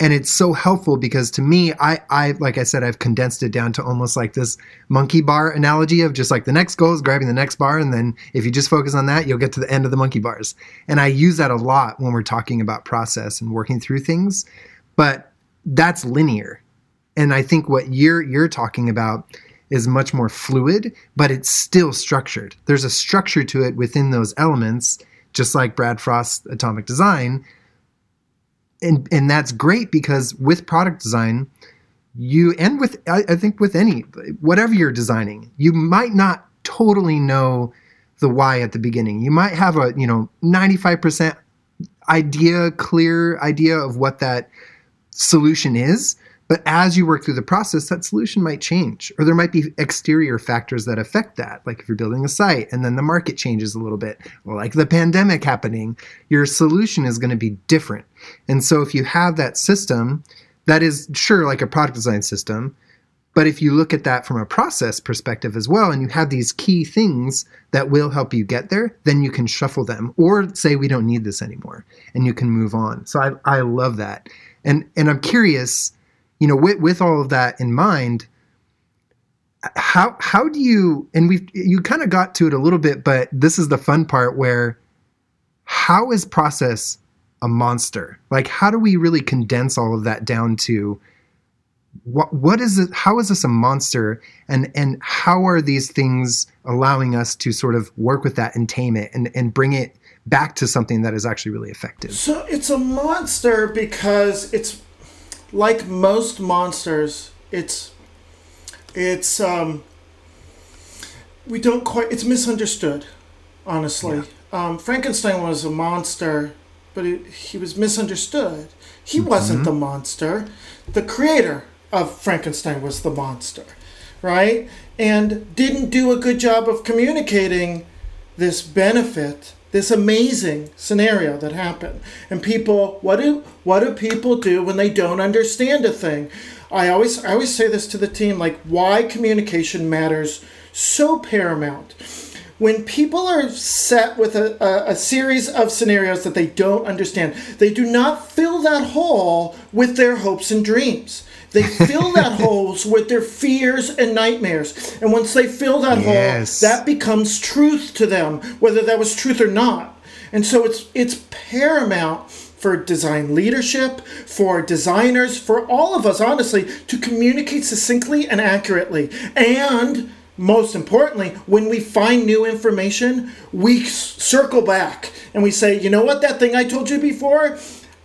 And it's so helpful because to me, I, I like I said, I've condensed it down to almost like this monkey bar analogy of just like the next goal is grabbing the next bar, and then if you just focus on that, you'll get to the end of the monkey bars. And I use that a lot when we're talking about process and working through things, but that's linear. And I think what you're you're talking about is much more fluid, but it's still structured. There's a structure to it within those elements, just like Brad Frost's atomic design. And and that's great because with product design, you and with I, I think with any whatever you're designing, you might not totally know the why at the beginning. You might have a, you know, 95% idea, clear idea of what that solution is, but as you work through the process, that solution might change, or there might be exterior factors that affect that. Like if you're building a site and then the market changes a little bit, like the pandemic happening, your solution is going to be different. And so if you have that system, that is sure like a product design system, but if you look at that from a process perspective as well, and you have these key things that will help you get there, then you can shuffle them or say, we don't need this anymore, and you can move on. So I, I love that. And, and I'm curious you know, with, with all of that in mind, how how do you and we you kind of got to it a little bit, but this is the fun part where how is process a monster? Like how do we really condense all of that down to what what is it how is this a monster and and how are these things allowing us to sort of work with that and tame it and and bring it back to something that is actually really effective so it's a monster because it's like most monsters, it's it's um we don't quite it's misunderstood, honestly. Yeah. Um, Frankenstein was a monster, but it, he was misunderstood. He mm-hmm. wasn't the monster. The creator of Frankenstein was the monster, right? And didn't do a good job of communicating this benefit this amazing scenario that happened. And people, what do what do people do when they don't understand a thing? I always I always say this to the team like why communication matters so paramount. When people are set with a, a, a, series of scenarios that they don't understand, they do not fill that hole with their hopes and dreams. They fill that holes with their fears and nightmares. And once they fill that yes. hole, that becomes truth to them, whether that was truth or not. And so it's it's paramount for design leadership, for designers, for all of us, honestly, to communicate succinctly and accurately. And most importantly, when we find new information, we circle back and we say, you know what, that thing I told you before,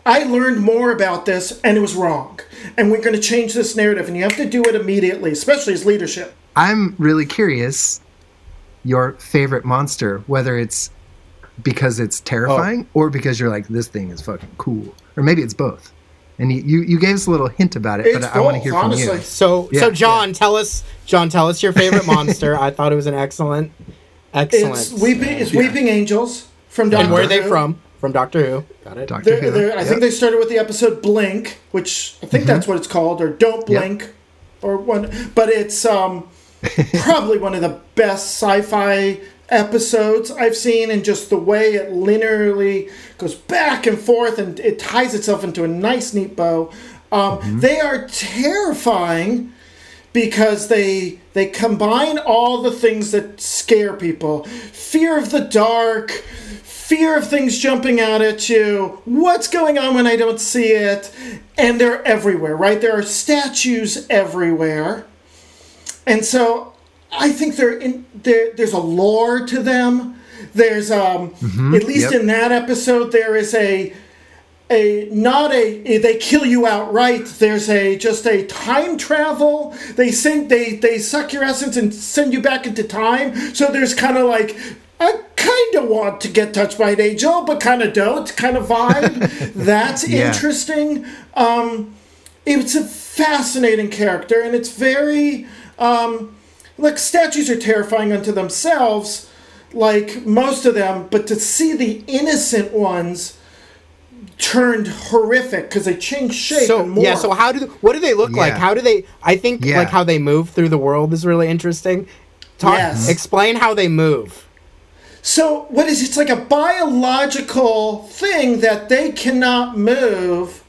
I learned more about this and it was wrong. And we're going to change this narrative. And you have to do it immediately, especially as leadership. I'm really curious your favorite monster, whether it's because it's terrifying oh. or because you're like, this thing is fucking cool. Or maybe it's both. And you, you, you gave us a little hint about it, it's but I, I want to hear honestly. from you. So, yeah, so John, yeah. tell us, John, tell us your favorite monster. I thought it was an excellent, excellent. It's weeping, it's yeah. weeping angels from Doctor And where are they from? From Doctor Who. Got it. Doctor Who. I yep. think they started with the episode Blink, which I think mm-hmm. that's what it's called, or Don't Blink, yep. or one. But it's um, probably one of the best sci-fi episodes I've seen, and just the way it linearly goes back and forth, and it ties itself into a nice, neat bow. Um, mm-hmm. They are terrifying because they they combine all the things that scare people: fear of the dark fear of things jumping out at you, what's going on when I don't see it, and they're everywhere, right? There are statues everywhere. And so I think they're in, there, there's a lore to them. There's, um, mm-hmm, at least yep. in that episode, there is a, a not a they kill you outright. There's a just a time travel. They send they they suck your essence and send you back into time. So there's kind of like I kind of want to get touched by an angel, but kind of don't, kind of vibe. That's yeah. interesting. Um, it's a fascinating character, and it's very um, like statues are terrifying unto themselves, like most of them. But to see the innocent ones turned horrific because they change shape. So and more. yeah, so how do what do they look like? How do they? I think Yeah. like how they move through the world is really interesting. Talk, Yes. explain how they move. So what is it's like a biological thing that they cannot move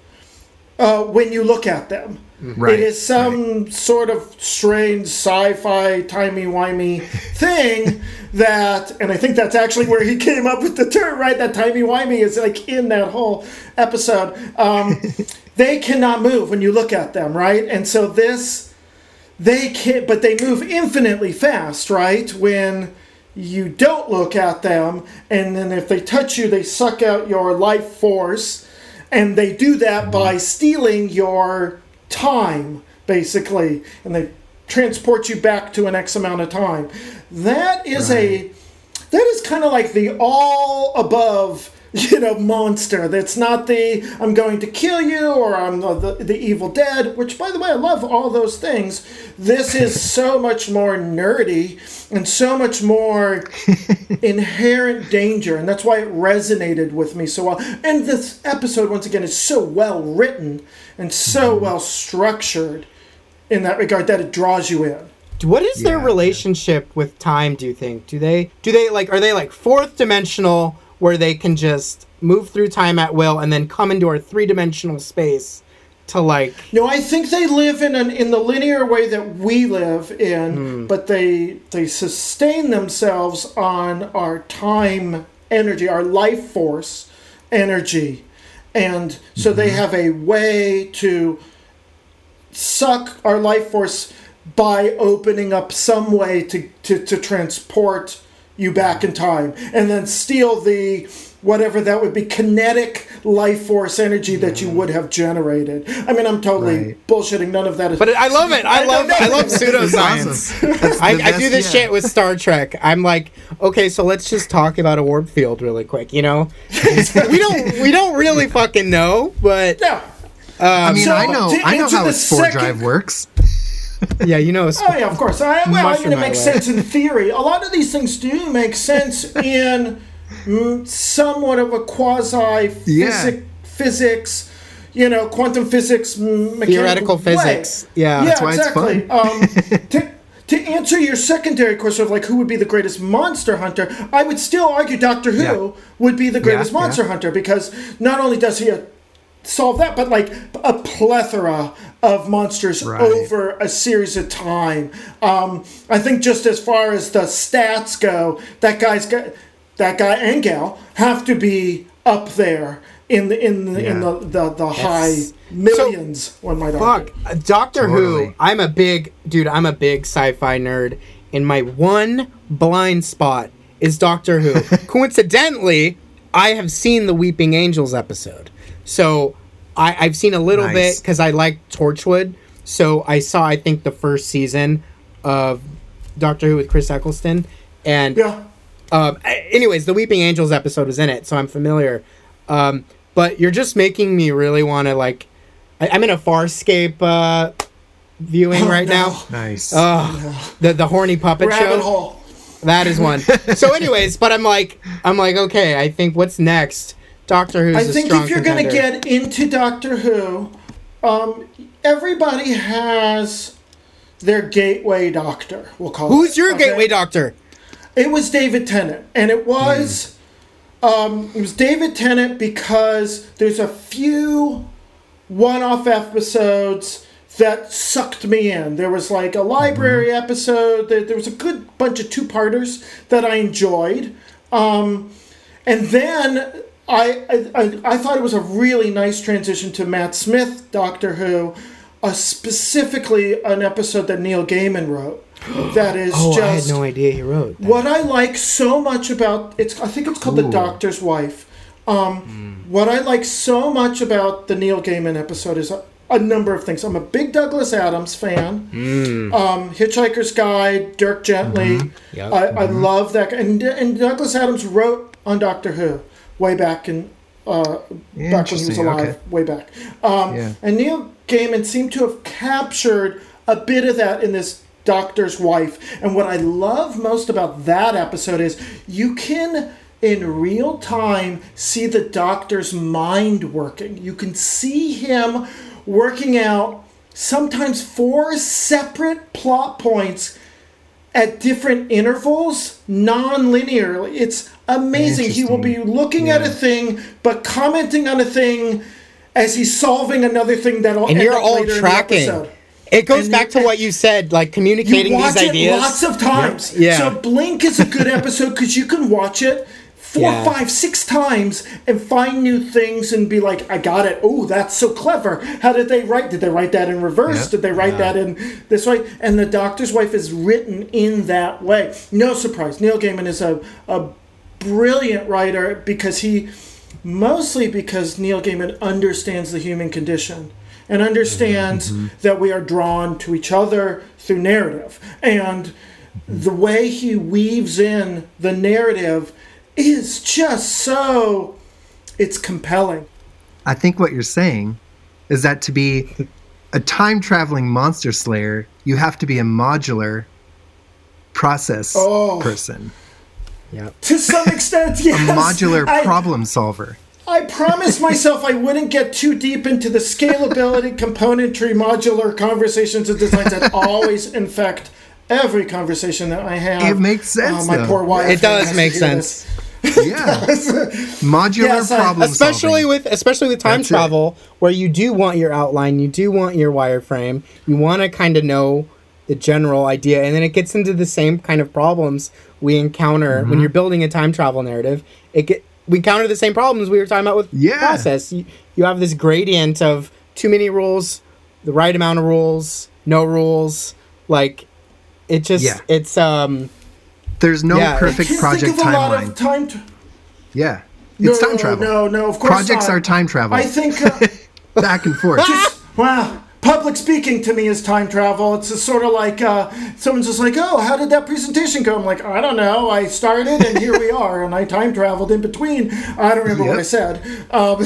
uh, when you look at them. Right, It is some sort of strange sci-fi timey-wimey thing that, and I think that's actually where he came up with the term, right? That timey-wimey is like in that whole episode. Um, they cannot move when you look at them, right? And so this, they can't, but they move infinitely fast, right? When you don't look at them, and then if they touch you, they suck out your life force, and they do that mm-hmm. by stealing your time, basically, and they transport you back to an X amount of time. That is a that is kind of like the all above you know monster that's not the i'm going to kill you or i'm the, the, the evil dead which by the way i love all those things this is so much more nerdy and so much more inherent danger and that's why it resonated with me so well and this episode once again is so well written and so mm-hmm. well structured in that regard that it draws you in What is their Yeah. relationship with time? Do you think? Do they do they like are they like fourth dimensional where they can just move through time at will and then come into our three dimensional space to like No, I think they live in an in the linear way that we live in, hmm. but they they sustain themselves on our time energy, our life force energy. And so they mm-hmm. have a way to suck our life force by opening up some way to, to, to transport you back in time and then steal the whatever that would be kinetic life force energy that you would have generated. I mean, I'm totally Right. bullshitting. None of that is. But I love it. I, I love. I love It's pseudoscience. awesome. I, the I do this yeah. shit with Star Trek. I'm like, okay, so let's just talk about a warp field really quick. You know, we don't we don't really fucking know, but yeah. Um, I mean, So, I know, to I know how the a spore second- drive works. yeah, you know, Oh yeah, of course. I, well, I mean, it makes sense in theory. A lot of these things do make sense in mm, somewhat of a quasi Yeah. physics, you know, quantum physics, mm, Theoretical way. physics. Yeah. yeah, That's why it's exactly. um, to, to answer your secondary question of like who would be the greatest monster hunter, I would still argue Doctor Who Yeah. would be the greatest Yeah, monster yeah. hunter because not only does he solve that, but like a plethora of monsters Right. over a series of time. Um, I think just as far as the stats go, that guy's got that guy and gal have to be up there in the in the in the the, the high That's- millions. one might argue. Fuck, uh, Doctor Who. I'm a big dude. I'm a big sci-fi nerd, and my one blind spot is Doctor Who. Coincidentally, I have seen the Weeping Angels episode, so I, I've seen a little bit because I like Torchwood. So I saw, I think, the first season of Doctor Who with Chris Eccleston, and Yeah. um, anyways, the Weeping Angels episode was in it, so I'm familiar. Um, but you're just making me really want to like. I, I'm in a Farscape uh, viewing Oh, right no. now. Nice. Oh, the the horny puppet Rabbit show. hole. That is one. so, anyways, but I'm like, I'm like, okay, I think what's next? Doctor Who's I a think if you're going to get into Doctor Who, um, everybody has their gateway doctor. We'll call it. Who's your okay? gateway doctor? It was David Tennant, and it was um, it was David Tennant because there's a few one-off episodes that sucked me in. There was like a library episode. There, there was a good bunch of two-parters that I enjoyed, um, and then. I, I, I- thought it was a really nice transition to Matt Smith, Doctor Who, uh, specifically an episode that Neil Gaiman wrote. That is Oh, just I had no idea he wrote. that. what I like so much about it's I think it's called The Doctor's Wife. Um, What I like so much about the Neil Gaiman episode is a, a number of things. I'm a big Douglas Adams fan. Um, Hitchhiker's Guide, Dirk Gently. Yep. I, I love that. And, and Douglas Adams wrote on Doctor Who way back in uh, back when he was alive, okay. way back. Um, Yeah. And Neil Gaiman seemed to have captured a bit of that in this Doctor's Wife. And what I love most about that episode is you can, in real time, see the Doctor's mind working. You can see him working out sometimes four separate plot points at different intervals non-linearly it's amazing. He will be looking at a thing but commenting on a thing as he's solving another thing that'll and you're all tracking. It goes And back to what you said, like communicating you watch these it ideas. lots of times. Yeah. so blink is a good episode because you can watch it four Yeah. five six times and find new things and be like i got it. Oh that's so clever. How did they write did they write that in reverse? Yep. did they write that in this way? And the doctor's wife is written in that way. No surprise. Neil gaiman is a, a brilliant writer because he mostly because neil gaiman understands the human condition and understands mm-hmm, mm-hmm. that we are drawn to each other through narrative. And the way he weaves in the narrative is just so it's compelling. I think what you're saying is that to be a time traveling monster slayer, you have to be a modular process Oh. person, Yep. to some extent a yes modular I- problem solver. I promised myself I wouldn't get too deep into the scalability, componentry, modular conversations and designs that always infect every conversation that I have. It makes sense, Uh, my though. poor wife. It does make sense. this. Yeah, modular Yes, I- problem especially solving. with especially with time That's it. travel where you do want your outline you do want your wireframe you want to kind of know the general idea and then it gets into the same kind of problems we encounter Mm-hmm. when you're building a time travel narrative it get we encounter the same problems we were talking about with Yeah. process you, you have this gradient of too many rules the right amount of rules no rules like it just Yeah. it's um There's no Yeah, perfect project think of a lot timeline. time. To, yeah, no, it's time travel. No, no, of course Projects not. are time travel. I think. Uh, back and forth. Wow. Public speaking to me is time travel. It's just sort of like uh, someone's just like, "Oh, how did that presentation go?" I'm like, "I don't know. I started and here we are, and I time traveled in between. I don't remember what I said. Um, uh,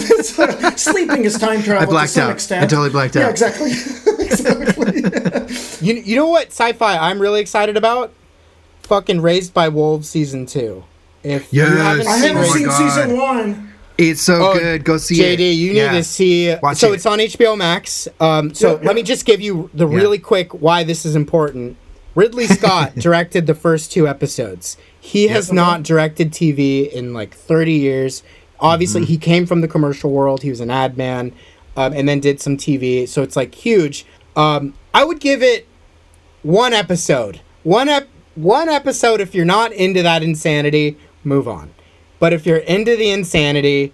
sleeping is time travel to blacked some out. extent. I totally blacked Yeah, out. exactly. exactly. You, you know what sci-fi I'm really excited about? Fucking Raised by Wolves season two. If you haven't I seen haven't Oh seen God. season one. It's so Oh, good. Go see JD, it. JD, you Yeah. need to see. Watch so it. it's on HBO Max. Um, so Yeah, let me just give you the Yeah. really quick why this is important. Ridley Scott directed the first two episodes. He has not directed TV in like 30 years. Obviously, Mm-hmm. he came from the commercial world. He was an ad man, um, and then did some TV. So it's like huge. Um, I would give it one episode. One ep- one episode. If you're not into that insanity, move on. But if you're into the insanity,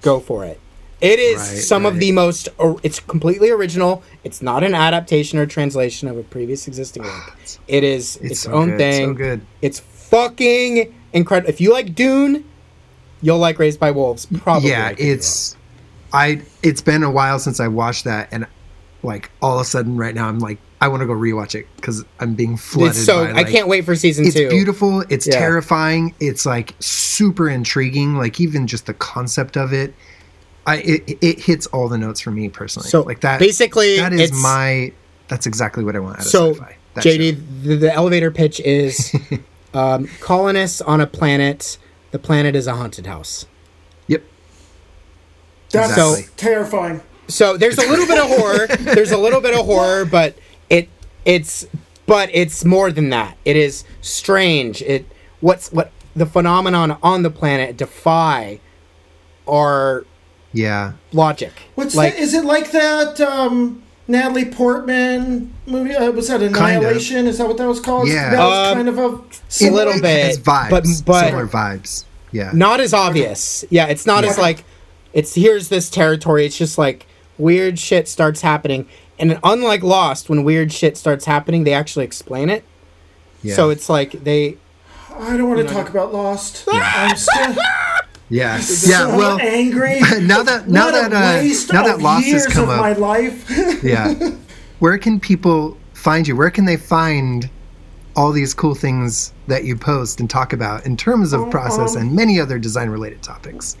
go for it. It is Right, some of the most. or- It's completely original. It's not an adaptation or translation of a previous existing work. Ah, it is its, It's so own good, thing. so good. It's fucking incredible. If you like Dune, you'll like Raised by Wolves. Probably. yeah, like it's I. It's been a while since I watched that, and like all of a sudden, right now, I'm like, I want to go rewatch it because I'm being well. flooded. It's so by, I can't wait for season It's two. beautiful. It's Yeah. terrifying. It's like super intriguing. Like even just the concept of it, I it, it hits all the notes for me personally. So like that. basically, that is it's- my. That's exactly what I want out of So, sci-fi. JD, the, the elevator pitch is um, colonists on a planet. The planet is a haunted house. Yep. That's Exactly. terrifying. So there's a little bit of horror. There's a little bit of horror, but it it's but it's more than that. It is strange. It what's what the phenomenon on the planet defy our Yeah. logic. What's like that? Is it like that um, Natalie Portman movie? Uh, was that Annihilation? Is that what that was called? Yeah. That was Um, kind of a a similar- little bit, It's vibes. but but similar vibes. Yeah. not as obvious. Yeah, it's not as like it's here's this territory. It's just like weird shit starts happening, and unlike Lost, when weird shit starts happening, they actually explain it. yeah. So it's like they I don't want to talk about Lost. I'm still yeah. so Yeah. Well, angry. now that now What that uh, now that of Lost has come of my up, life. yeah. Where can people find you? Where can they find all these cool things that you post and talk about in terms of process um, and many other design related topics?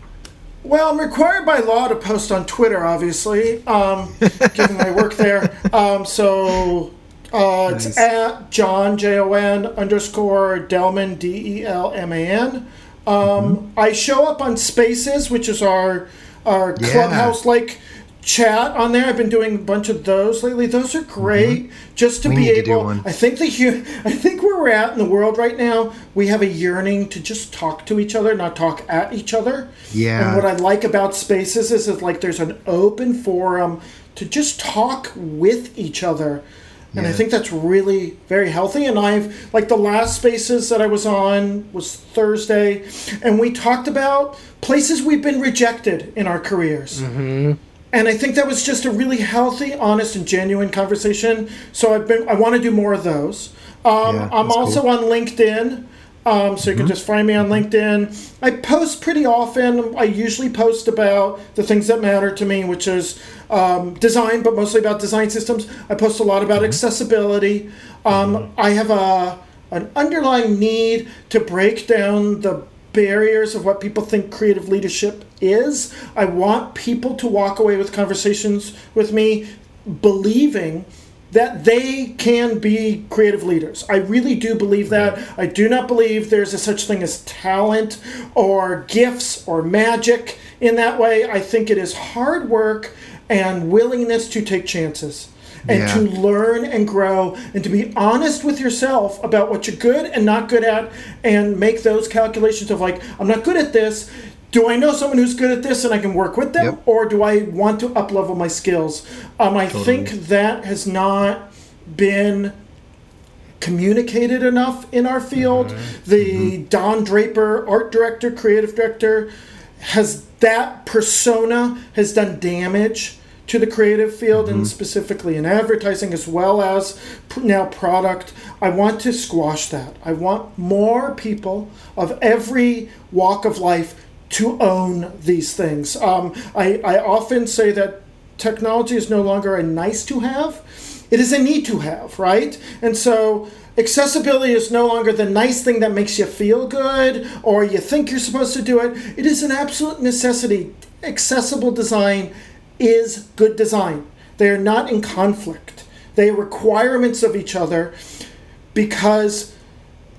Well, I'm required by law to post on Twitter, obviously, um, given my work there. Um, so uh, Nice. it's at Jon J O N underscore Delman D E L M A N. Um, I show up on Spaces, which is our our Yeah. clubhouse like chat on there. I've been doing a bunch of those lately. Those are great. Mm-hmm. Just to We be to able, one. I think the I think where we're at in the world right now, we have a yearning to just talk to each other, not talk at each other. Yeah. And what I like about spaces is that like there's an open forum to just talk with each other. And I think that's really very healthy. And I've like the last spaces that I was on was Thursday, and we talked about places we've been rejected in our careers. Mm-hmm. And I think that was just a really healthy, honest, and genuine conversation. So I've been I want to do more of those. Um, Yeah, I'm also cool. on LinkedIn. Um, so you can just find me on LinkedIn. I post pretty often. I usually post about the things that matter to me, which is um, design, but mostly about design systems. I post a lot about accessibility. Um, I have a an underlying need to break down the barriers of what people think creative leadership is. I want people to walk away with conversations with me believing that they can be creative leaders. I really do believe that. Mm-hmm. I do not believe there's a such thing as talent or gifts or magic in that way. I think it is hard work and willingness to take chances and Yeah. to learn and grow and to be honest with yourself about what you're good and not good at and make those calculations of like i'm not good at this. Do i know someone who's good at this and i can work with them? Yep. or do i want to up level my skills? Um, i think that has not been communicated enough in our field. The don draper art director creative director has that persona has done damage to the creative field and specifically in advertising as well as now product. I want to squash that. I want more people of every walk of life to own these things. Um, I, I often say that technology is no longer a nice to have. It is a need to have right? And so accessibility is no longer the nice thing that makes you feel good or you think you're supposed to do it. It is an absolute necessity. Accessible design is good design. They are not in conflict. They are requirements of each other because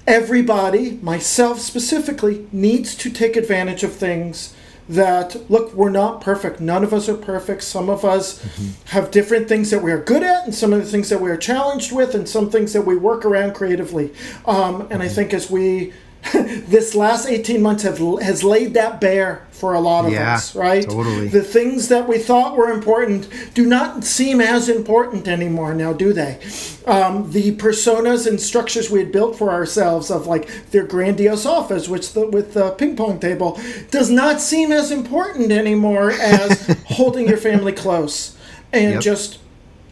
everybody, myself specifically, needs to take advantage of things that look we're not perfect. None of us are perfect. Some of us have different things that we are good at and some of the things that we are challenged with and some things that we work around creatively. Um, and i think as we this last 18 months have has laid that bare for a lot of Yeah, us right totally. the things that we thought were important do not seem as important anymore now do they um, the personas and structures we had built for ourselves of like their grandiose office which the with the ping pong table does not seem as important anymore as holding your family close and Yep. just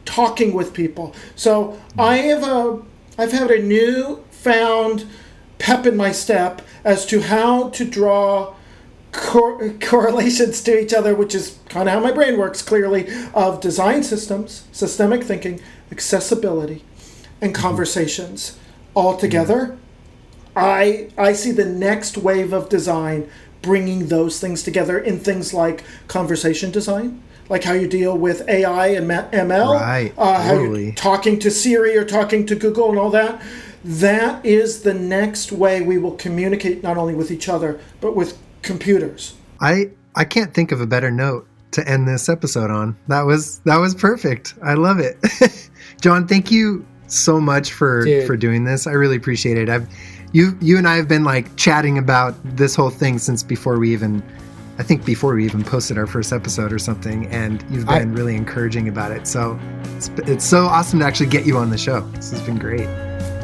talking with people so i have a i've had a new found pep in my step as to how to draw cor- correlations to each other, which is kind of how my brain works clearly, of design systems, systemic thinking, accessibility, and conversations all together. I I see the next wave of design bringing those things together in things like conversation design, like how you deal with AI and ML, Right, uh, how totally. you're talking to Siri or talking to Google and all that. That is the next way we will communicate not only with each other but with computers. I I can't think of a better note to end this episode on. That was that was perfect. I love it. John, thank you so much for Dude. for doing this. I really appreciate it. I've you you and I have been like chatting about this whole thing since before we even I think before we even posted our first episode or something and you've I- been really encouraging about it. So it's, it's so awesome to actually get you on the show. This has been great.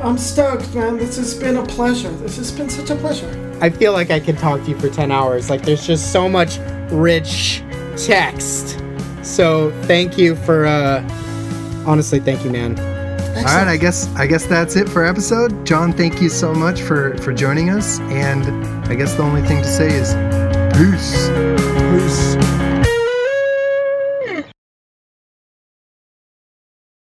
I'm stoked, man. This has been a pleasure. This has been such a pleasure. I feel like I could talk to you for 10 hours. Like, there's just so much rich text. So, thank you for, uh, honestly, thank you, man. All right, I guess I guess that's it for episode. John, thank you so much for for joining us and I guess the only thing to say is peace. Peace.